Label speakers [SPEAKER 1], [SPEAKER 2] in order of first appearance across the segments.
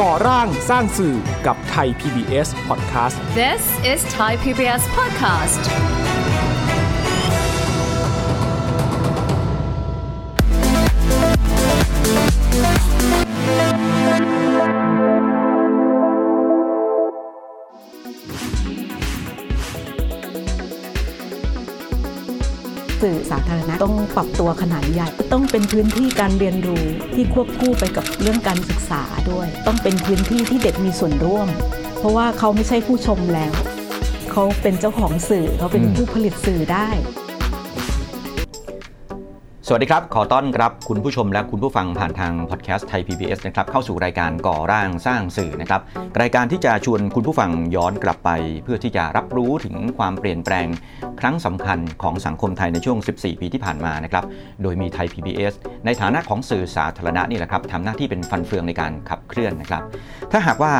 [SPEAKER 1] ก่อร่างสร้างสื่อกับไทย PBS Podcast
[SPEAKER 2] This is Thai PBS Podcast
[SPEAKER 3] สื่อสาธารณะต้องปรับตัวขนาดใหญ่ต้องเป็นพื้นที่การเรียนรู้ที่ควบคู่ไปกับเรื่องการศึกษาด้วย ต้องเป็นพื้นที่ที่เด็กมีส่วนร่วม เพราะว่าเขาไม่ใช่ผู้ชมแล้ว เขาเป็นเจ้าของสื่อเขาเป็นผู้ผลิตสื่อได้
[SPEAKER 4] สวัสดีครับ ขอต้อนรับคุณผู้ชมและคุณผู้ฟังผ่านทางพอดแคสต์ไทย PBS นะครับเข้าสู่รายการก่อร่างสร้างสื่อนะครับรายการที่จะชวนคุณผู้ฟังย้อนกลับไป เพื่อที่จะรับรู้ถึงความเปลี่ยนแปลง ครั้งสำคัญของสังคมไทยในช่วง 14 ปีที่ผ่านมานะครับโดยมีไทย PBS ในฐานะของสื่อสาธารณะนี่แหละครับทำหน้าที่เป็นฟันเฟืองในการขับเคลื่อนนะครับถ้าหากว่า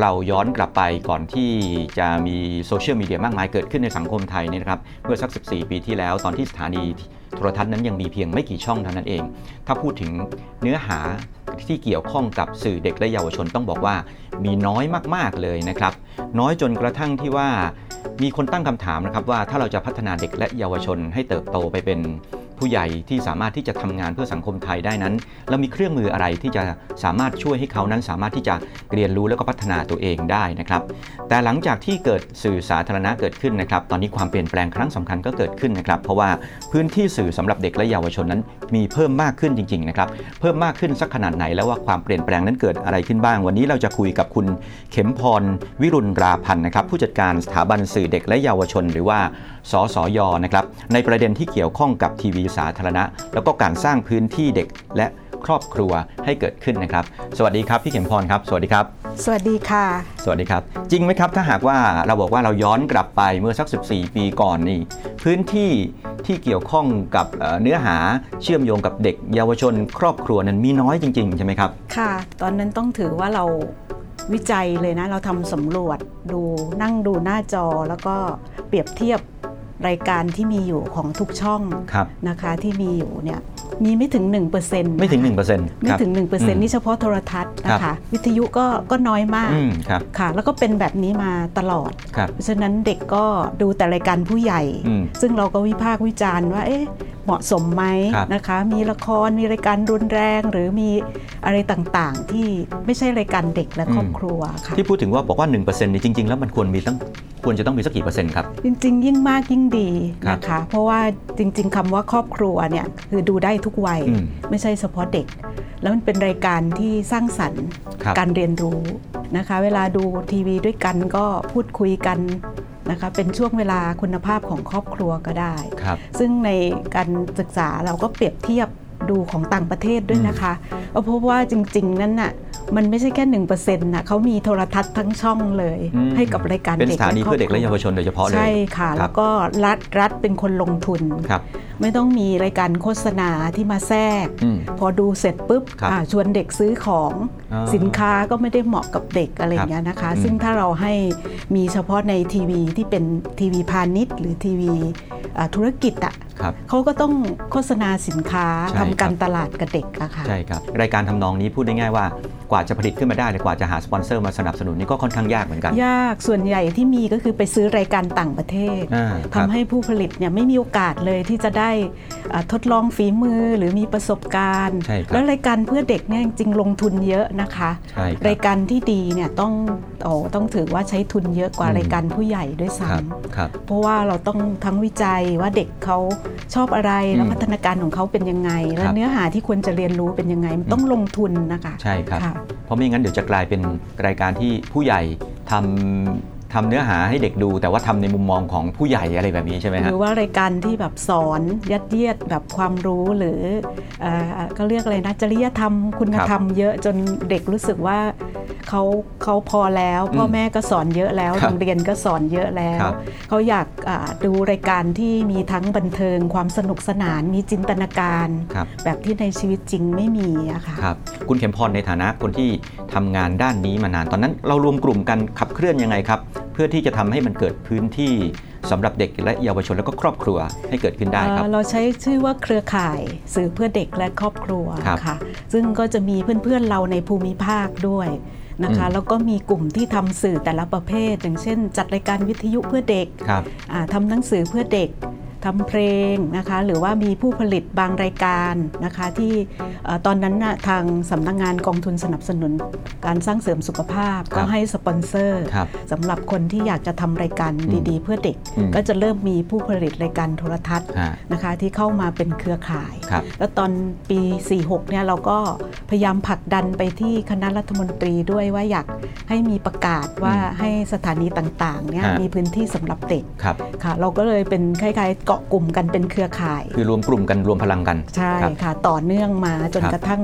[SPEAKER 4] เราย้อนกลับไปก่อนที่จะมีโซเชียลมีเดียมากมายเกิดขึ้นในสังคมไทยนี่นะครับเมื่อสัก 14 ปีที่แล้วตอนที่สถานี โทรทัศน์นั้นยังมีเพียงไม่กี่ช่องเท่านั้นเอง ถ้าพูดถึงเนื้อหาที่เกี่ยวข้องกับสื่อเด็กและเยาวชนต้องบอกว่า มีน้อยมากๆเลยนะครับ น้อยจนกระทั่งที่ว่ามีคนตั้งคำถามนะครับว่าถ้าเราจะพัฒนาเด็กและเยาวชนให้เติบโตไปเป็น ผู้ใหญ่ที่สามารถที่จะทำงานเพื่อสังคมไทยได้นั้น เรามีเครื่องมืออะไรที่จะสามารถช่วยให้เขานั้น สามารถที่จะเรียนรู้แล้วก็พัฒนาตัวเองได้นะครับ แต่หลังจากที่เกิดสื่อสาธารณะเกิดขึ้นนะครับ ตอนนี้ความเปลี่ยนแปลงครั้งสำคัญก็เกิดขึ้นนะครับ เพราะว่าพื้นที่สื่อสำหรับเด็กและเยาวชนนั้น มีเพิ่มมากขึ้นจริงๆนะครับ เพิ่มมากขึ้นสักขนาดไหนแล้วว่าความเปลี่ยนแปลงนั้นเกิดอะไรขึ้นบ้าง วันนี้เราจะคุยกับคุณเข็มพรวิรุณราพันธ์นะครับ ผู้จัดการสถาบันสื่อเด็กและเยาวชน หรือว่า สสยนะครับ ในประเด็นที่เกี่ยวข้องกับทีวีสาธารณะ แล้วก็การสร้างพื้นที่เด็กและครอบครัวให้เกิดขึ้นนะครับ สวัสดีครับพี่เข็มพรครับ สวัสดีครับ
[SPEAKER 3] สวัสดีค่ะ
[SPEAKER 4] สวัสดีครับ จริงไหมครับถ้าหากว่าเราบอกว่าเราย้อนกลับไปเมื่อสัก 14 ปีก่อนนี่ พื้นที่ที่เกี่ยวข้องกับเนื้อหาเชื่อมโยงกับเด็ก เยาวชน ครอบครัวนั้นมีน้อยจริงๆใช่ไหมครับ
[SPEAKER 3] ค่ะ ตอนนั้นต้องถือว่าเราวิจัยเลยนะ เราทำสำรวจดูนั่งดูหน้าจอแล้วก็เปรียบเทียบ รายการที่มีอยู่ของทุกช่อง
[SPEAKER 4] ครับ
[SPEAKER 3] นะคะที่มีอยู่เนี่ยมีไม่ถึง 1%
[SPEAKER 4] ไม่ถึง 1%
[SPEAKER 3] ไม่ถึง 1%นี่เฉพาะโทรทัศน์นะคะวิทยุก็ก็น้อยมาก
[SPEAKER 4] อืมครับ
[SPEAKER 3] ค่ะ แล้วก็เป็นแบบนี้มาตลอด
[SPEAKER 4] ครับ
[SPEAKER 3] เพราะฉะนั้นเด็กก็ดูแต่รายการผู้ใหญ่
[SPEAKER 4] อืม
[SPEAKER 3] ซึ่งเราก็วิพากษ์วิจารณ์ว่าเอ๊ะเหมาะสมไหม
[SPEAKER 4] ครับ
[SPEAKER 3] นะคะ มีละครมีรายการรุนแรงหรือมีอะไรต่างๆ ที่ไม่ใช่รายการเด็กและครอบครัวค่ะ
[SPEAKER 4] ที่พูดถึงว่าบอกว่า 1%นี่จริง ๆ แล้วมันควรมีตั้งควรจะต้องมีสักกี่เปอร์เซ็นต์ครับ
[SPEAKER 3] จริง ๆ ยิ่งมากยิ่งดี
[SPEAKER 4] ครับ
[SPEAKER 3] นะคะ เพราะว่าจริง ๆคำว่าครอบครัวเนี่ยคือดูได้ทุกวัย
[SPEAKER 4] อืม
[SPEAKER 3] ไม่ใช่เฉพาะเด็ก แล้วมันเป็นรายการที่สร้างสรรค์
[SPEAKER 4] ครับ
[SPEAKER 3] การเรียนรู้นะคะ เวลาดูทีวีด้วยกันก็พูดคุยกัน นะคะเป็นช่วงเวลาคุณภาพของครอบครัวก็ได้
[SPEAKER 4] ครับ
[SPEAKER 3] ซึ่งในการศึกษาเราก็เปรียบเทียบดูของต่างประเทศด้วยนะคะก็พบว่าจริง ๆ นั้นน่ะมันไม่ใช่แค่หนึ่งเปอร์เซ็นต์นะเขามีโทรทัศน์ทั้งช่องเลย
[SPEAKER 4] อืม
[SPEAKER 3] ให้กับรายการ
[SPEAKER 4] เป็น
[SPEAKER 3] เด็
[SPEAKER 4] ส
[SPEAKER 3] ก
[SPEAKER 4] ถานี
[SPEAKER 3] ครบ
[SPEAKER 4] เพื่อเด็กและเยาวชนโดยเฉพาะเลย
[SPEAKER 3] ใช่ค่ะ
[SPEAKER 4] ครั
[SPEAKER 3] แล้
[SPEAKER 4] บ
[SPEAKER 3] วก็รัฐรัฐเป็นคนลงทุน
[SPEAKER 4] ครับ
[SPEAKER 3] ไม่ต้องมีรายการโฆษณาที่มาแทรก
[SPEAKER 4] อืม
[SPEAKER 3] พอดูเสร็จปุ๊บ
[SPEAKER 4] ครับ
[SPEAKER 3] อ่าชวนเด็กซื้อของ
[SPEAKER 4] อ่า
[SPEAKER 3] สินค้าก็ไม่ได้เหมาะกับเด็กอะไรอย่างเงี้ยนะคะ
[SPEAKER 4] อืม
[SPEAKER 3] ซึ่งถ้าเราให้มีเฉพาะในทีวีที่เป็นทีวีพาณิชย์ หรือทีวีอ่าธุรกิจอะ
[SPEAKER 4] ครับ
[SPEAKER 3] เขาก็ต้องโฆษณาสินค้า
[SPEAKER 4] ใช่
[SPEAKER 3] ทำการ
[SPEAKER 4] ครับ
[SPEAKER 3] ตลาดกับเด็กอะค่ะ
[SPEAKER 4] ใช่ครับ รายการทำนองนี้พูดได้ง่ายว่า กว่าจะผลิตขึ้นมาได้หรือกว่าจะหาสปอนเซอร์มาสนับสนุนนี่ก็ค่อนข้างยากเหมือนกัน
[SPEAKER 3] ยากส่วนใหญ่ที่มีก็คือไปซื้อรายการต่างประเทศ
[SPEAKER 4] อ่าค
[SPEAKER 3] ทำ
[SPEAKER 4] รับ
[SPEAKER 3] ให้ผู้ผลิตเนี่ยไม่มีโอกาสเลยที่จะได้อ่าทดลองฝีมือหรือมีประสบการณ์
[SPEAKER 4] ใช่ครับ
[SPEAKER 3] แล้วรายการเพื่อเด็กเนี่ยจริงๆลงทุนเยอะนะคะ
[SPEAKER 4] ใช่ครับ
[SPEAKER 3] รายการที่ดีเนี่ยต้องโอ้ต้องถือว่าใช้ทุนเยอะกว่า
[SPEAKER 4] อืม
[SPEAKER 3] รายการผู้ใหญ่ด้วยซ้
[SPEAKER 4] ครับครับำ
[SPEAKER 3] เพราะว่าเราต้องทั้งวิจัยว่าเด็กเขาชอบอะไรแล้ว
[SPEAKER 4] อืม
[SPEAKER 3] พัฒนาการของเขาเป็นยังไง และ
[SPEAKER 4] ครับ
[SPEAKER 3] เนื้อหาที่ควรจะเรียนรู้เป็นยังไงมันต้องลงทุนนะคะ
[SPEAKER 4] ใช่ครับ
[SPEAKER 3] ค่ะ
[SPEAKER 4] เพราะไม่งั้นเดี๋ยวจะกลายเป็นรายการที่ผู้ใหญ่ทำ ทำเนื้อหาให้เด็กดู แต่ว่าทำในมุมมองของผู้ใหญ่อะไรแบบนี้ใช่ไหม
[SPEAKER 3] ห
[SPEAKER 4] ฮะ
[SPEAKER 3] รือว่ารายการที่แบบสอนยัดเยียดแบบความรู้หรืออ่อก็เรียกอะไรนะจริยธรรมคุณธรรมเยอะจนเด็กรู้สึกว่า เขาเขาพอแล้ว พ่อแม่ก็สอนเยอะแล้ว
[SPEAKER 4] ครับ
[SPEAKER 3] โรงเรียนก็สอนเยอะแล้ว
[SPEAKER 4] ครับ
[SPEAKER 3] เขาอยากอ่าดูรายการที่มีทั้งบันเทิงความสนุกสนานมีจินตนาการ
[SPEAKER 4] ครับ
[SPEAKER 3] แบบที่ในชีวิตจริงไม่มีอะค่ะ
[SPEAKER 4] ครับคุณเข็มพรในฐานะคนที่ทำงานด้านนี้มานานตอนนั้นเรารวมกลุ่มกันขับเคลื่อนยังไงครับ เพื่อที่จะทำให้มันเกิดพื้นที่สำหรับเด็กและเยาวชนและก็ครอบครัวให้เกิดขึ้นได้ครับ
[SPEAKER 3] เอ่อเราใช้ชื่อว่าเครือข่ายสื่อเพื่อเด็กและครอบครัว
[SPEAKER 4] ครับ
[SPEAKER 3] ค่ะ ซึ่งก็จะมีเพื่อนๆเราในภูมิภาคด้วย นะคะ
[SPEAKER 4] อืม
[SPEAKER 3] แล้วก็มีกลุ่มที่ทำสื่อแต่ละประเภท อย่างเช่น จัดรายการวิทยุเพื่อเด็ก
[SPEAKER 4] ครับ
[SPEAKER 3] อ่าทำหนังสือเพื่อเด็ก ทำเพลงนะคะหรือว่ามีผู้ผลิตบางรายการนะคะที่เอ่อตอนนั้นน่ะทางสำนักงานกองทุนสนับสนุนการสร้างเสริมสุขภาพ
[SPEAKER 4] ครับ
[SPEAKER 3] ก็ให้สปอนเซอร์
[SPEAKER 4] ครับ
[SPEAKER 3] สำหรับคนที่อยากจะทำรายการ
[SPEAKER 4] อืม
[SPEAKER 3] ดีๆ เพื่อเด็ก
[SPEAKER 4] อืม
[SPEAKER 3] ก็จะเริ่มมีผู้ผลิตรายการโทรทัศน์
[SPEAKER 4] ฮะ
[SPEAKER 3] นะคะที่เข้ามาเป็นเครือข่าย
[SPEAKER 4] ครับ
[SPEAKER 3] แล้วตอนปี 46เนี่ยเราก็พยายามผลักดันไปที่คณะรัฐมนตรีด้วยว่าอยากให้มีประกาศว่า
[SPEAKER 4] อืม
[SPEAKER 3] ให้สถานีต่างๆเนี่ย
[SPEAKER 4] ฮะ
[SPEAKER 3] มีพื้นที่สำหรับเด็ก
[SPEAKER 4] ครับ
[SPEAKER 3] ค่ะเราก็เลยเป็นคล้ายๆเกาะกลุ่มกันเป็นเครือข่าย
[SPEAKER 4] คือรวมกลุ่มกันรวมพลังกัน
[SPEAKER 3] ใช่
[SPEAKER 4] ครับ
[SPEAKER 3] ค่ะ ต่อเนื่องมาจน
[SPEAKER 4] ครับ
[SPEAKER 3] กระทั่ง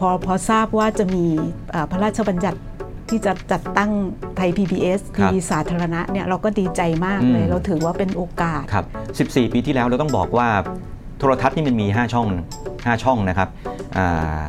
[SPEAKER 3] พอพอทราบว่าจะมีเอ่อพระราชบัญญัติที่จะจัดตั้งไทย PBS ทีวีสาธารณะเนี่ยเราก็ดีใจมากเลย
[SPEAKER 4] อืม
[SPEAKER 3] เราถือว่าเป็นโอกาส
[SPEAKER 4] ครับ 14 ปีที่แล้วเราต้องบอกว่าโทรทัศน์นี่มันมี 5 ช่อง 5 ช่องนะครับอ่า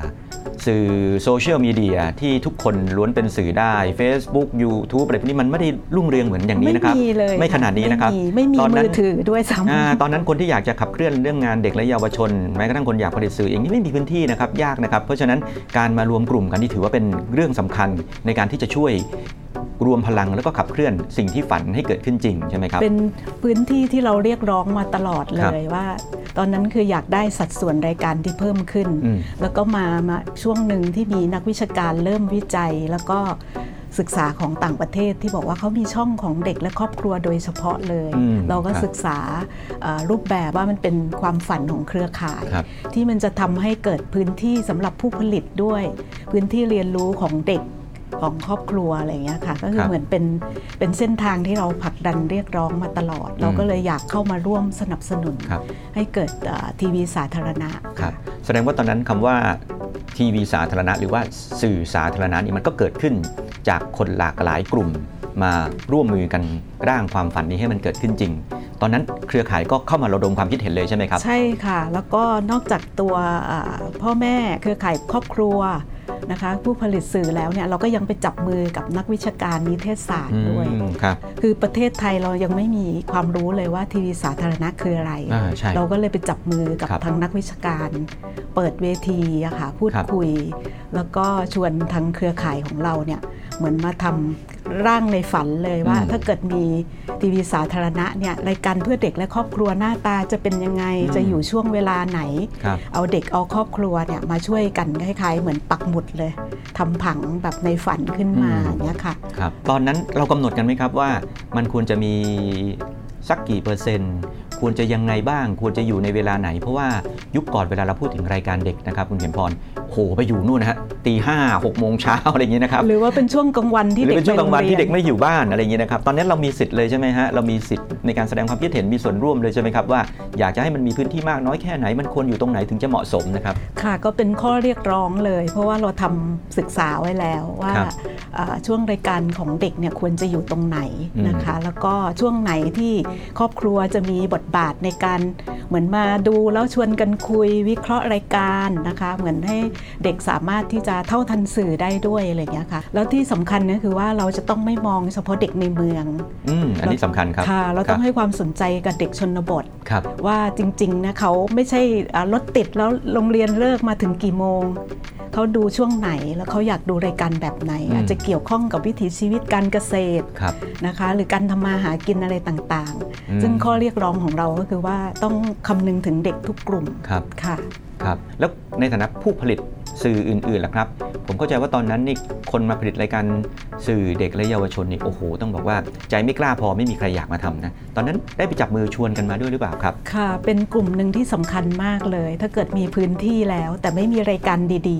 [SPEAKER 4] สื่อโซเชียลมีเดียที่ทุกคนล้วนเป็นสื่อได้ Facebook YouTube อะไรพวกนี้มันไม่ได้รุ่งเรืองเหมือนอย่างนี้นะครับ
[SPEAKER 3] ไม่มีเลย
[SPEAKER 4] ไม่ขนาดนี้นะครับ
[SPEAKER 3] ไม่มีไม่มี
[SPEAKER 4] ตอนนั้
[SPEAKER 3] มื
[SPEAKER 4] น
[SPEAKER 3] อถือด้วยซ้
[SPEAKER 4] อ่าตอนนั้นคนที่อยากจะขับเคลื่อนเรื่องงานเด็กและเยาวชนแม้กระทั่งคนอยากผลิตสื่อเองนี่ไม่มีพื้นที่นะครับยากนะครับ เพราะฉะนั้นการมารวมกลุ่มกันนี่ถือว่าเป็นเรื่องสำคัญในการที่จะช่วย รวมพลังแล้วก็ขับเคลื่อนสิ่งที่ฝันให้เกิดขึ้นจริงใช่ไหมครับำ
[SPEAKER 3] เป็นพื้นที่ที่เราเรียกร้องมาตลอดเล
[SPEAKER 4] ครับ
[SPEAKER 3] ยว่า ตอนนั้นคืออยากได้สัดส่วนรายการที่เพิ่มขึ้น
[SPEAKER 4] อืม
[SPEAKER 3] แล้วก็มามาช่วงหนึ่งที่มีนักวิชาการเริ่มวิจัยแล้วก็ศึกษาของต่างประเทศที่บอกว่าเขามีช่องของเด็กและครอบครัวโดยเฉพาะเลย
[SPEAKER 4] อืม
[SPEAKER 3] เราก็
[SPEAKER 4] ครับ
[SPEAKER 3] ศึกษาเอ่อรูปแบบว่ามันเป็นความฝันของเครือข่าย
[SPEAKER 4] ครับ
[SPEAKER 3] ที่มันจะทำให้เกิดพื้นที่สำหรับผู้ผลิตด้วย พื้นที่เรียนรู้ของเด็ก ของครอบครัวอะไรอย่างเงี้ยค่ะ ก็คื
[SPEAKER 4] ค
[SPEAKER 3] อ
[SPEAKER 4] รับ
[SPEAKER 3] เหมือนเป็นเป็นเส้นทางที่เราผลักดันเรียกร้องมาตลอด เราก็เลยอยากเข้ามาร่วมสนับสนุน
[SPEAKER 4] ครับ
[SPEAKER 3] ให้เกิดเอ่อทีวีสาธารณะ
[SPEAKER 4] ครับแสดงว่าตอนนั้นคำว่าทีวีสาธารณะ หรือว่าสื่อสาธารณะนี่มันก็เกิดขึ้นจากคนหลากหลายกลุ่มมาร่วมมือกันร่างความฝันนี้ให้มันเกิดขึ้นจริง ตอนนั้นเครือข่ายก็เข้ามาระดมความคิดเห็นเลยใช่ไหมครับ
[SPEAKER 3] ใช่ค่ะ แล้วก็นอกจากตัวอ่าพ่อแม่เครือข่ายครอบครัว นะคะผู้ผลิตสื่อแล้วเนี่ยเราก็ยังไปจับมือกับนักวิชาการนิเทศศาสตร์ด้วย
[SPEAKER 4] อืมครับ
[SPEAKER 3] คือประเทศไทยเรายังไม่มีความรู้เลยว่าทีวีสาธารณะคืออะไร
[SPEAKER 4] อ่าใช่
[SPEAKER 3] เราก็เลยไปจับมือกับ
[SPEAKER 4] ครับ
[SPEAKER 3] ทางนักวิชาการ เปิดเวทีอะค่ะพูด
[SPEAKER 4] ครับ
[SPEAKER 3] คุย แล้วก็ชวนทางเครือข่ายของเราเนี่ยเหมือนมาทำร่างในฝันเลยว่า
[SPEAKER 4] อืม
[SPEAKER 3] ถ้าเกิดมีทีวีสาธารณะเนี่ยรายการเพื่อเด็กและครอบครัวหน้าตาจะเป็นยังไง
[SPEAKER 4] อืม
[SPEAKER 3] จะอยู่ช่วงเวลาไหน
[SPEAKER 4] ครับ
[SPEAKER 3] เอาเด็กเอาครอบครัวเนี่ยมาช่วยกันคล้ายๆ เหมือนปักหมุดเลยทำผังแบบในฝันขึ้นมา
[SPEAKER 4] อืม
[SPEAKER 3] อย่างเงี้ยค่ะ
[SPEAKER 4] ครับตอนนั้นเรากำหนดกันไหมครับว่ามันควรจะมีสักกี่เปอร์เซ็นต์ควรจะยังไงบ้าง ควรจะอยู่ในเวลาไหน เพราะว่ายุคก่อนเวลาเราพูดถึงรายการเด็กนะครับ คุณเข็มพร โหไปอยู่นู่นนะฮะตีห้าหกโมงเช้าอะไรอย่างนี้นะครับ
[SPEAKER 3] หรือว่าเป็นช่วงกลางวันที่
[SPEAKER 4] หรือ
[SPEAKER 3] เด็ก
[SPEAKER 4] เป็นช่วงกลางวันที่เด็ก
[SPEAKER 3] ไปโรรีย
[SPEAKER 4] ไม่อยู่บ้านอะไรอย่างนี้นะครับตอนนี้เรามีสิทธิ์เลยใช่ไหมฮะเรามีสิทธิ์ในการแสดงความคิดเห็นมีส่วนร่วมเลยใช่ไหมครับว่าอยากจะให้มันมีพื้นที่มากน้อยแค่ไหนมันควรอยู่ตรงไหนถึงจะเหมาะสมนะครับ
[SPEAKER 3] ค่ะก็เป็นข้อเรียกร้องเลย เพราะว่าเราทำศึกษาไว้แล้วว่า
[SPEAKER 4] ครับ
[SPEAKER 3] อ่าช่วงรายการของเด็กเนี่ยควรจะอยู่ตรงไหน
[SPEAKER 4] อืม
[SPEAKER 3] นะคะ แล้วก็ช่วงไหนที่ครอบครัวจะมีบทบาทในการ เหมือนมาดูแล้วชวนกันคุยวิเคราะห์รายการนะคะ เหมือนให้เด็กสามารถที่จะเท่าทันสื่อได้ด้วยอะไรอย่างเงี้ยค่ะ แล้วที่สำคัญก็คือว่าเราจะต้องไม่มองเฉพาะเด็กในเมือง
[SPEAKER 4] อืมอันนี้สำคัญครับ
[SPEAKER 3] ค่ะเราต้อง
[SPEAKER 4] คบ
[SPEAKER 3] ให้ความสนใจกับเด็กชนบท
[SPEAKER 4] ครับ
[SPEAKER 3] ว่าจริงๆนะเขาไม่ใช่อ่ารถติดแล้วโรงเรียนเลิกมาถึงกี่โมงเขาดูช่วงไหนแล้วเขาอยากดูรายการแบบไหน
[SPEAKER 4] อืม
[SPEAKER 3] อาจจะเกี่ยวข้องกับวิถีชีวิตการเกษตร
[SPEAKER 4] ครับ
[SPEAKER 3] นะคะ หรือการทำมาหากินอะไรต่าง
[SPEAKER 4] อืม
[SPEAKER 3] ๆซึ่งข้อเรียกร้องของเราก็คือว่าต้องคำนึงถึงเด็กทุกกลุ่ม
[SPEAKER 4] ครับ
[SPEAKER 3] ค่ะ
[SPEAKER 4] ครับแล้วในฐานะผู้ผลิต สื่ออื่นๆล่ะครับ ผมเข้าใจว่าตอนนั้นนี่คนมาผลิตรายการสื่อเด็กและเยาวชนนี่โอ้โห ต้องบอกว่าใจไม่กล้าพอไม่มีใครอยากมาทำนะ ตอนนั้นได้ไปจับมือชวนกันมาด้วยหรือเปล่าครับ
[SPEAKER 3] ค่ะ เป็นกลุ่มหนึ่งที่สำคัญมากเลย ถ้าเกิดมีพื้นที่แล้ว แต่ไม่มีรายการดี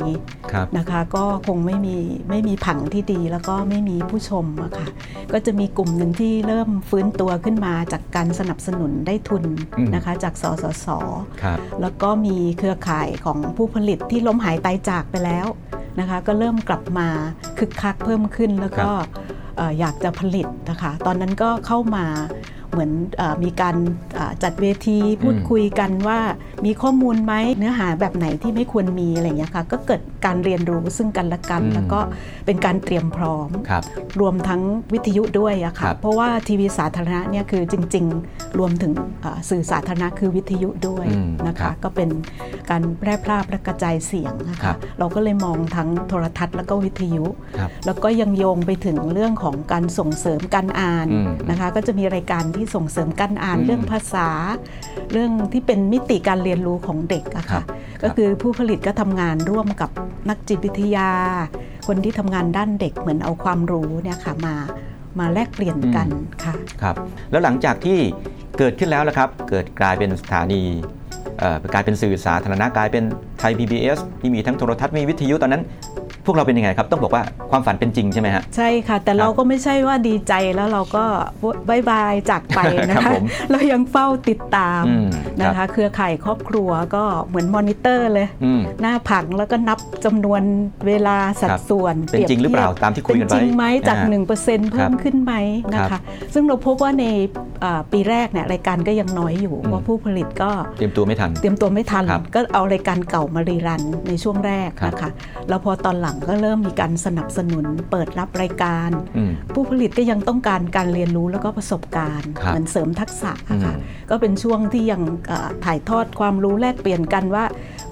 [SPEAKER 4] ครับ
[SPEAKER 3] ๆนะคะ ก็คงไม่มีไม่มีผังที่ดีแล้วก็ไม่มีผู้ชมอะค่ะก็จะมีกลุ่มหนึ่งที่เริ่มฟื้นตัวขึ้นมาจากการสนับสนุนได้ทุน
[SPEAKER 4] อืม
[SPEAKER 3] นะคะ จากสสส
[SPEAKER 4] ครับ
[SPEAKER 3] แล้วก็มีเครือข่ายของผู้ผลิตที่ล้มหายตายจากไปแล้วนะคะก็เริ่มกลับมาคึกคักเพิ่มขึ้นแล้วก็เอ่ออยากจะผลิตนะคะตอนนั้นก็เข้ามา เหมือนเออมีการเอ่อจัดเวทีพูด
[SPEAKER 4] อืม
[SPEAKER 3] คุยกันว่ามีข้อมูลไหมเนื้อหาแบบไหนที่ไม่ควรมีอะไรอย่างเงี้ยค่ะก็เกิดการเรียนรู้ซึ่งกันและกัน
[SPEAKER 4] อืม
[SPEAKER 3] แล้วก็เป็นการเตรียมพร้อม
[SPEAKER 4] ครับ
[SPEAKER 3] รวมทั้งวิทยุด้วยอะ
[SPEAKER 4] ครั
[SPEAKER 3] ค่ะ
[SPEAKER 4] บ
[SPEAKER 3] เพราะว่าทีวีสาธารณะเนี่ยคือจริง ๆ รวมถึงเอ่อสื่อสาธารณะคือวิทยุด้วย
[SPEAKER 4] อืม
[SPEAKER 3] นะ
[SPEAKER 4] ครั
[SPEAKER 3] คะ
[SPEAKER 4] บ
[SPEAKER 3] ก็เป็นการแพร่ภาพและกระจายเสียงนะ
[SPEAKER 4] ครั
[SPEAKER 3] คะ
[SPEAKER 4] บ
[SPEAKER 3] เราก็เลยมองทั้งโทรทัศน์แล้วก็วิทยุ
[SPEAKER 4] ครับ
[SPEAKER 3] แล้วก็ยังโยงไปถึงเรื่องของการส่งเสริมการอ่าน
[SPEAKER 4] อืม
[SPEAKER 3] นะคะก็จะมีรายการที่ส่งเสริมการอ่าน
[SPEAKER 4] อืม
[SPEAKER 3] เรื่องภาษา เรื่องที่เป็นมิติการเรียนรู้ของเด็กอะ
[SPEAKER 4] ครั
[SPEAKER 3] ค่ะ
[SPEAKER 4] บ
[SPEAKER 3] ก็คือผู้ผลิตก็ทำงานร่วมกับนักจิตวิทยา คนที่ทำงานด้านเด็กเหมือนเอาความรู้เนี่ยค่ะมามาแลกเปลี่ยนกันค่ะ
[SPEAKER 4] ครับแล้วหลังจากที่เกิดขึ้นแล้วละครับ เกิดกลายเป็นสถานีเอ่อกลายเป็นสื่อสาธารณะกลายเป็นไทย PBS ที่มีทั้งโทรทัศน์มีวิทยุตอนนั้น พวกเราเป็นยังไงครับ ต้องบอกว่าความฝันเป็นจริงใช่ไหมฮะ
[SPEAKER 3] ใช่ค่ะ แต่เราก็ไม่ใช่ว่าดีใจแล้วเราก็บายบายจากไปนะ
[SPEAKER 4] ครั
[SPEAKER 3] คะ
[SPEAKER 4] บผม
[SPEAKER 3] เรายังเฝ้าติดตาม
[SPEAKER 4] อืม
[SPEAKER 3] นะ
[SPEAKER 4] ครั
[SPEAKER 3] คะ
[SPEAKER 4] บ
[SPEAKER 3] เครือข่ายครอบครัวก็เหมือนมอนิเตอร์เลย
[SPEAKER 4] อืม
[SPEAKER 3] หน้าผังแล้วก็นับจำนวนเวลาสัด
[SPEAKER 4] ครับ
[SPEAKER 3] ส่วน
[SPEAKER 4] เป็นจริงหรือเปล่าตามที่คุยกันไว้
[SPEAKER 3] เป็นจริงไหมจาก
[SPEAKER 4] อ่า
[SPEAKER 3] 1%เพิ่มขึ้นไหมนะ
[SPEAKER 4] ครั
[SPEAKER 3] คะ
[SPEAKER 4] บ
[SPEAKER 3] ซึ่งเราพบว่าในอ่าปีแรกเนี่ยรายการก็ยังน้อยอยู่
[SPEAKER 4] อืม
[SPEAKER 3] เพราะผู้ผลิตก็
[SPEAKER 4] เตรียมตัวไม่ทัน
[SPEAKER 3] เตรียมตัวไม่ทัน
[SPEAKER 4] ครับ
[SPEAKER 3] ก็เอารายการเก่ามารีรันในช่วงแรก
[SPEAKER 4] ครับ
[SPEAKER 3] นะคะแล้วพอตอนหลังก็เริ่มมีการสนับสนุนเปิดรับรายการ
[SPEAKER 4] อืม
[SPEAKER 3] ผู้ผลิตก็ยังต้องการการเรียนรู้แล้วก็ประสบการณ์
[SPEAKER 4] ครับ
[SPEAKER 3] เหมือนเสริมทักษะอะค่ะ
[SPEAKER 4] อืม
[SPEAKER 3] ก็เป็นช่วงที่ยังเอ่อถ่ายทอดความรู้แลกเปลี่ยนกันว่า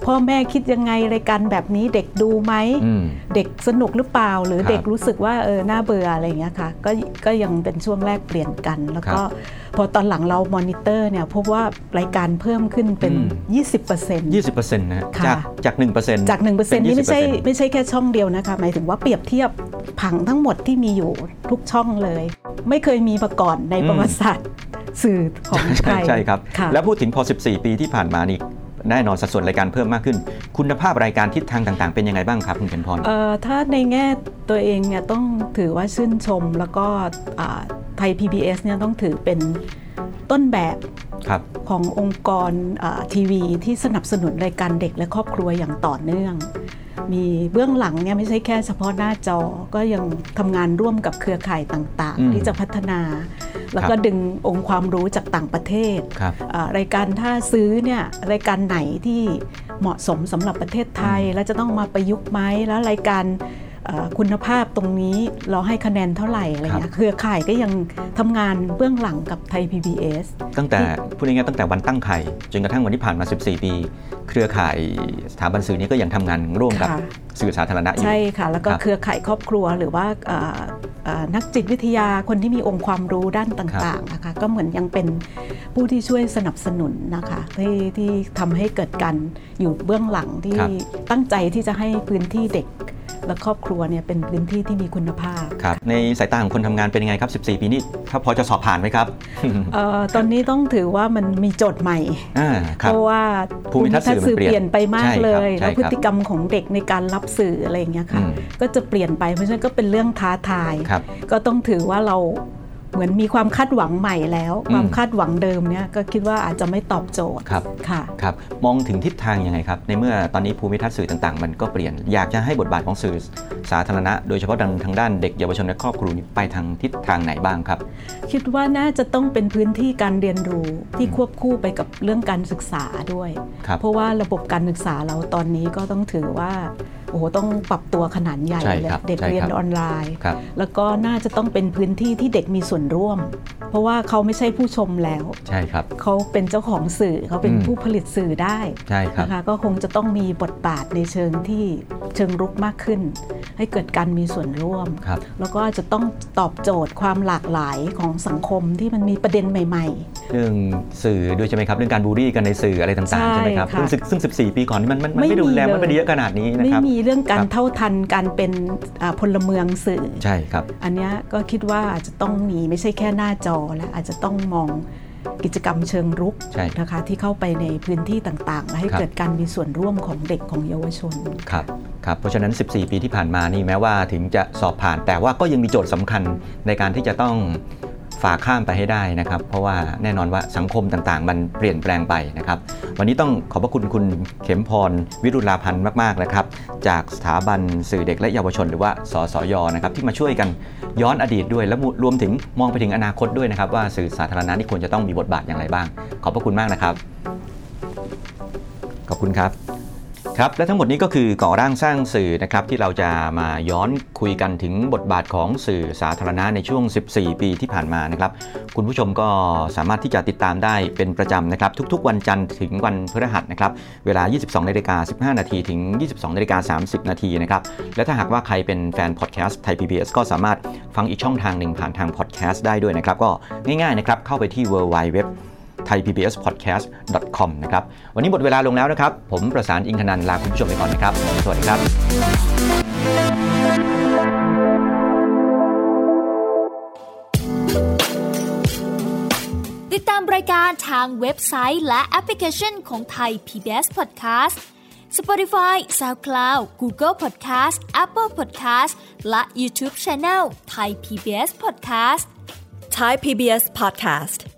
[SPEAKER 3] พ่อแม่คิดยังไงรายการแบบนี้เด็กดูไหม
[SPEAKER 4] อืม
[SPEAKER 3] เด็กสนุกหรือเปล่า หรือ
[SPEAKER 4] ครับ
[SPEAKER 3] เด็กรู้สึกว่าเออน่าเบื่ออะไรอย่างเงี้ยค่ะก็ก็ยังเป็นช่วงแรกเปลี่ยนกันแล้วก็
[SPEAKER 4] ครับ
[SPEAKER 3] พอตอนหลังเรามอนิเตอร์เนี่ยพบว่ารายการเพิ่มขึ้นเป็น
[SPEAKER 4] อืม
[SPEAKER 3] 20%
[SPEAKER 4] 20%นะฮะ
[SPEAKER 3] ค่ะ
[SPEAKER 4] จากจาก1%
[SPEAKER 3] จาก1%นี่ไม่ใช่ไม่ใช่แค่ช่องเดียวนะคะ หมายถึงว่าเปรียบเทียบผังทั้งหมดที่มีอยู่ทุกช่องเลย ไม่เคยมีมาก่อนใน
[SPEAKER 4] อืม
[SPEAKER 3] ประวัติศาสตร์สื่อของไท
[SPEAKER 4] ใช่
[SPEAKER 3] ย
[SPEAKER 4] ใช่ครับ
[SPEAKER 3] ค่ะ
[SPEAKER 4] แล้วพูดถึงพอ 14 ปีที่ผ่านมานี่แน่นอนสัดส่วนรายการเพิ่มมากขึ้น คุณภาพรายการทิศทางต่าง ๆ เป็นยังไงบ้างครับคุณเพ็ญพร
[SPEAKER 3] เอ่อถ้าในแง่ตัวเองเนี่ยต้องถือว่าชื่นชม แล้วก็อ่าไทย PBS เนี่ยต้องถือเป็นต้นแบบ
[SPEAKER 4] ครับ
[SPEAKER 3] ขององค์กรอาทีวีที่สนับสนุนรายการเด็กและครอบครัวอย่างต่อเนื่อง มีเบื้องหลังเนี่ยไม่ใช่แค่เฉพาะหน้าจอ ก็ยังทำงานร่วมกับเครือข่ายต่าง
[SPEAKER 4] อืม
[SPEAKER 3] ๆที่จะพัฒนา แล้วก็ดึงองค์ความรู้จากต่างประเทศ
[SPEAKER 4] ครับ
[SPEAKER 3] อ่ารายการถ้าซื้อเนี่ยรายการไหนที่เหมาะสมสำหรับประเทศไทย แล้วจะต้องมาประยุกต์ไหมแล้วรายการเอ่อ คุณภาพตรงนี้เราให้คะแนนเท่าไหร่อะไรเงี้ยเครือข่ายก็ยังทำงานเบื้องหลังกับไทย PBS
[SPEAKER 4] ตั้งแต่พูดง่ายๆตั้งแต่วันตั้งไข่จนกระทั่งวันที่ผ่านมา 14 ปี เครือข่ายสถาบันสื่อนี้ก็ยังทำงานร่วมกับ
[SPEAKER 3] ค่ะ
[SPEAKER 4] สื่อสาธารณะอยู่
[SPEAKER 3] ใช่ค่ะ แล้วก็
[SPEAKER 4] ครับ
[SPEAKER 3] เครือข่ายครอบครัวหรือว่าเอ่อเอ่อนักจิตวิทยาคนที่มีองค์ความรู้ด้านต่างๆนะคะก็เหมือนยังเป็นผู้ที่ช่วยสนับสนุนนะคะที่ที่ทำให้เกิดการอยู่เบื้องหลังที่
[SPEAKER 4] ครับ
[SPEAKER 3] ตั้งใจที่จะให้พื้นที่เด็กและครอบครัวเนี่ยเป็นพื้นที่ที่มีคุณภาพ
[SPEAKER 4] ครับในสายตาของคนทำงานเป็นยังไงครับ 14 ปีนี้ถ้าพอจะสอบผ่านไหมครับ
[SPEAKER 3] เอ่อตอนนี้ต้องถือว่ามันมีโจทย์ใหม่
[SPEAKER 4] อ่าค
[SPEAKER 3] เพ
[SPEAKER 4] รับ
[SPEAKER 3] ราะว่า
[SPEAKER 4] ภูมิทัศน์สื่อมันเปลี่ยน
[SPEAKER 3] เปลี่ยนไปมาก
[SPEAKER 4] ใช่ครับ
[SPEAKER 3] เลย
[SPEAKER 4] ใช่
[SPEAKER 3] แล้ว
[SPEAKER 4] ครับ
[SPEAKER 3] พฤติกรรมของเด็กในการรับสื่ออะไรอย่างเงี้ยค่ะ
[SPEAKER 4] อืม
[SPEAKER 3] ก็จะเปลี่ยนไปเพราะฉะนั้นก็เป็นเรื่องท้าทาย
[SPEAKER 4] ครับ
[SPEAKER 3] ก็ต้องถือว่าเราเหมือนมีความคาดหวังใหม่แล้ว
[SPEAKER 4] อืม
[SPEAKER 3] ความคาดหวังเดิมเนี่ยก็คิดว่าอาจจะไม่ตอบโจทย์
[SPEAKER 4] ครับ
[SPEAKER 3] ค่ะ
[SPEAKER 4] ครับมองถึงทิศทางยังไงครับ ในเมื่อตอนนี้ภูมิทัศน์สื่อต่างๆ มันก็เปลี่ยนอยากจะให้บทบาทของสื่อสาธารณะ โดยเฉพาะทางทางด้านเด็กเยาวชนและครอบครัวนี้ไปทางทิศทางไหนบ้างครับ
[SPEAKER 3] คิดว่าน่าจะต้องเป็นพื้นที่การเรียนรู้ที่ควบคู่ไปกับเรื่องการศึกษาด้วย
[SPEAKER 4] ครับ
[SPEAKER 3] เพราะว่าระบบการศึกษาเราตอนนี้ก็ต้องถือว่า โอ้โหต้องปรับตัวขนาดใหญ่
[SPEAKER 4] ใช่
[SPEAKER 3] เลย
[SPEAKER 4] ครับ
[SPEAKER 3] เด็ก
[SPEAKER 4] ใช่
[SPEAKER 3] เรียน
[SPEAKER 4] ครับ
[SPEAKER 3] ออนไลน์
[SPEAKER 4] ครับ
[SPEAKER 3] แล้วก็น่าจะต้องเป็นพื้นที่ที่เด็กมีส่วนร่วม เพราะว่าเขาไม่ใช่ผู้ชมแล้ว
[SPEAKER 4] ใช่ครับ
[SPEAKER 3] เขาเป็นเจ้าของสื่อเขาเป็น
[SPEAKER 4] อืม
[SPEAKER 3] ผู้ผลิตสื่อได้
[SPEAKER 4] ใช่ครับ
[SPEAKER 3] นะคะก็คงจะต้องมีบทบาทในเชิงที่เชิงรุกมากขึ้น ให้เกิดการมีส่วนร่วม
[SPEAKER 4] ครับ
[SPEAKER 3] แล้วก็อาจจะต้องตอบโจทย์ความหลากหลายของสังคมที่มันมีประเด็นใหม่
[SPEAKER 4] เรื่องสื่อด้วยใช่ไหมครับ เรื่องการบูลลี่กันในสื่ออะไรต่างๆ
[SPEAKER 3] ใช่
[SPEAKER 4] ใช่ไหมครับ
[SPEAKER 3] ค่ะ
[SPEAKER 4] ซึ่งซึ่ง 14 ปีก่อนนี่มันมันมัน
[SPEAKER 3] ไม่
[SPEAKER 4] ไม่รุนแรง
[SPEAKER 3] มีเลย
[SPEAKER 4] มันไม่ได้เยอะขนาดนี้
[SPEAKER 3] ๆ
[SPEAKER 4] นะ
[SPEAKER 3] ไม่
[SPEAKER 4] ครับ
[SPEAKER 3] มีเรื่องการ
[SPEAKER 4] ครับ
[SPEAKER 3] เท่าทันการเป็นอ่าพลเมืองสื่อ
[SPEAKER 4] ใช่ครับ
[SPEAKER 3] อันเนี้ยก็คิดว่าอาจจะต้องมีไม่ใช่แค่หน้าจอแล้วอาจจะต้องมอง กิจกรรมเชิงรุก
[SPEAKER 4] ใช่
[SPEAKER 3] นะคะที่เข้าไปในพื้นที่ต่างๆและให้
[SPEAKER 4] ครับ
[SPEAKER 3] เกิดการมีส่วนร่วมของเด็กของเยาวชน
[SPEAKER 4] ครับครับเพราะฉะนั้น 14 ปีที่ผ่านมานี่แม้ว่าถึงจะสอบผ่าน แต่ว่าก็ยังมีโจทย์สำคัญในการที่จะต้อง ฝ่าข้ามไปให้ได้นะครับ เพราะว่าแน่นอนว่าสังคมต่างๆ มันเปลี่ยนแปลงไปนะครับ วันนี้ต้องขอบพระคุณคุณเข็มพร วิรุฬาพันธ์มากๆนะครับ จากสถาบันสื่อเด็กและเยาวชน หรือว่าสสยนะครับที่มาช่วยกันย้อนอดีตด้วยและรวมถึงมองไปถึงอนาคตด้วยนะครับว่าสื่อสาธารณะนี่ควรจะต้องมีบทบาทอย่างไรบ้าง ขอบพระคุณมากนะครับ ขอบคุณครับ ครับและทั้งหมดนี้ก็คือก่อร่างสร้างสื่อนะครับที่เราจะมาย้อนคุยกันถึงบทบาทของสื่อสาธารณะในช่วง 14 ปีที่ผ่านมานะครับคุณผู้ชมก็สามารถที่จะติดตามได้เป็นประจำนะครับทุกๆ วันจันทร์ถึงวันพฤหัสนะครับเวลา 22นาฬิกา15 นาทีถึง 22นาฬิกา30 นาทีนะครับและถ้าหากว่าใครเป็นแฟนพอดแคสต์ไทย PBS ก็สามารถฟังอีกช่องทางหนึ่งผ่านทางพอดแคสต์ได้ด้วยนะครับก็ง่ายๆนะครับเข้าไปที่ w w w thaipbspodcast.com นะครับ วันนี้หมดเวลาลงแล้วนะครับ ผมประสานอิงคนันท์ลาคุณผู้ชมไปก่อนนะครับ สวัสดีครับ
[SPEAKER 2] ติดตามรายการทางเว็บไซต์และแอปพลิเคชันของไทย PBS Podcast Spotify SoundCloud Google Podcast Apple Podcast และ YouTube Channel Thai PBS Podcast
[SPEAKER 5] Thai PBS podcast.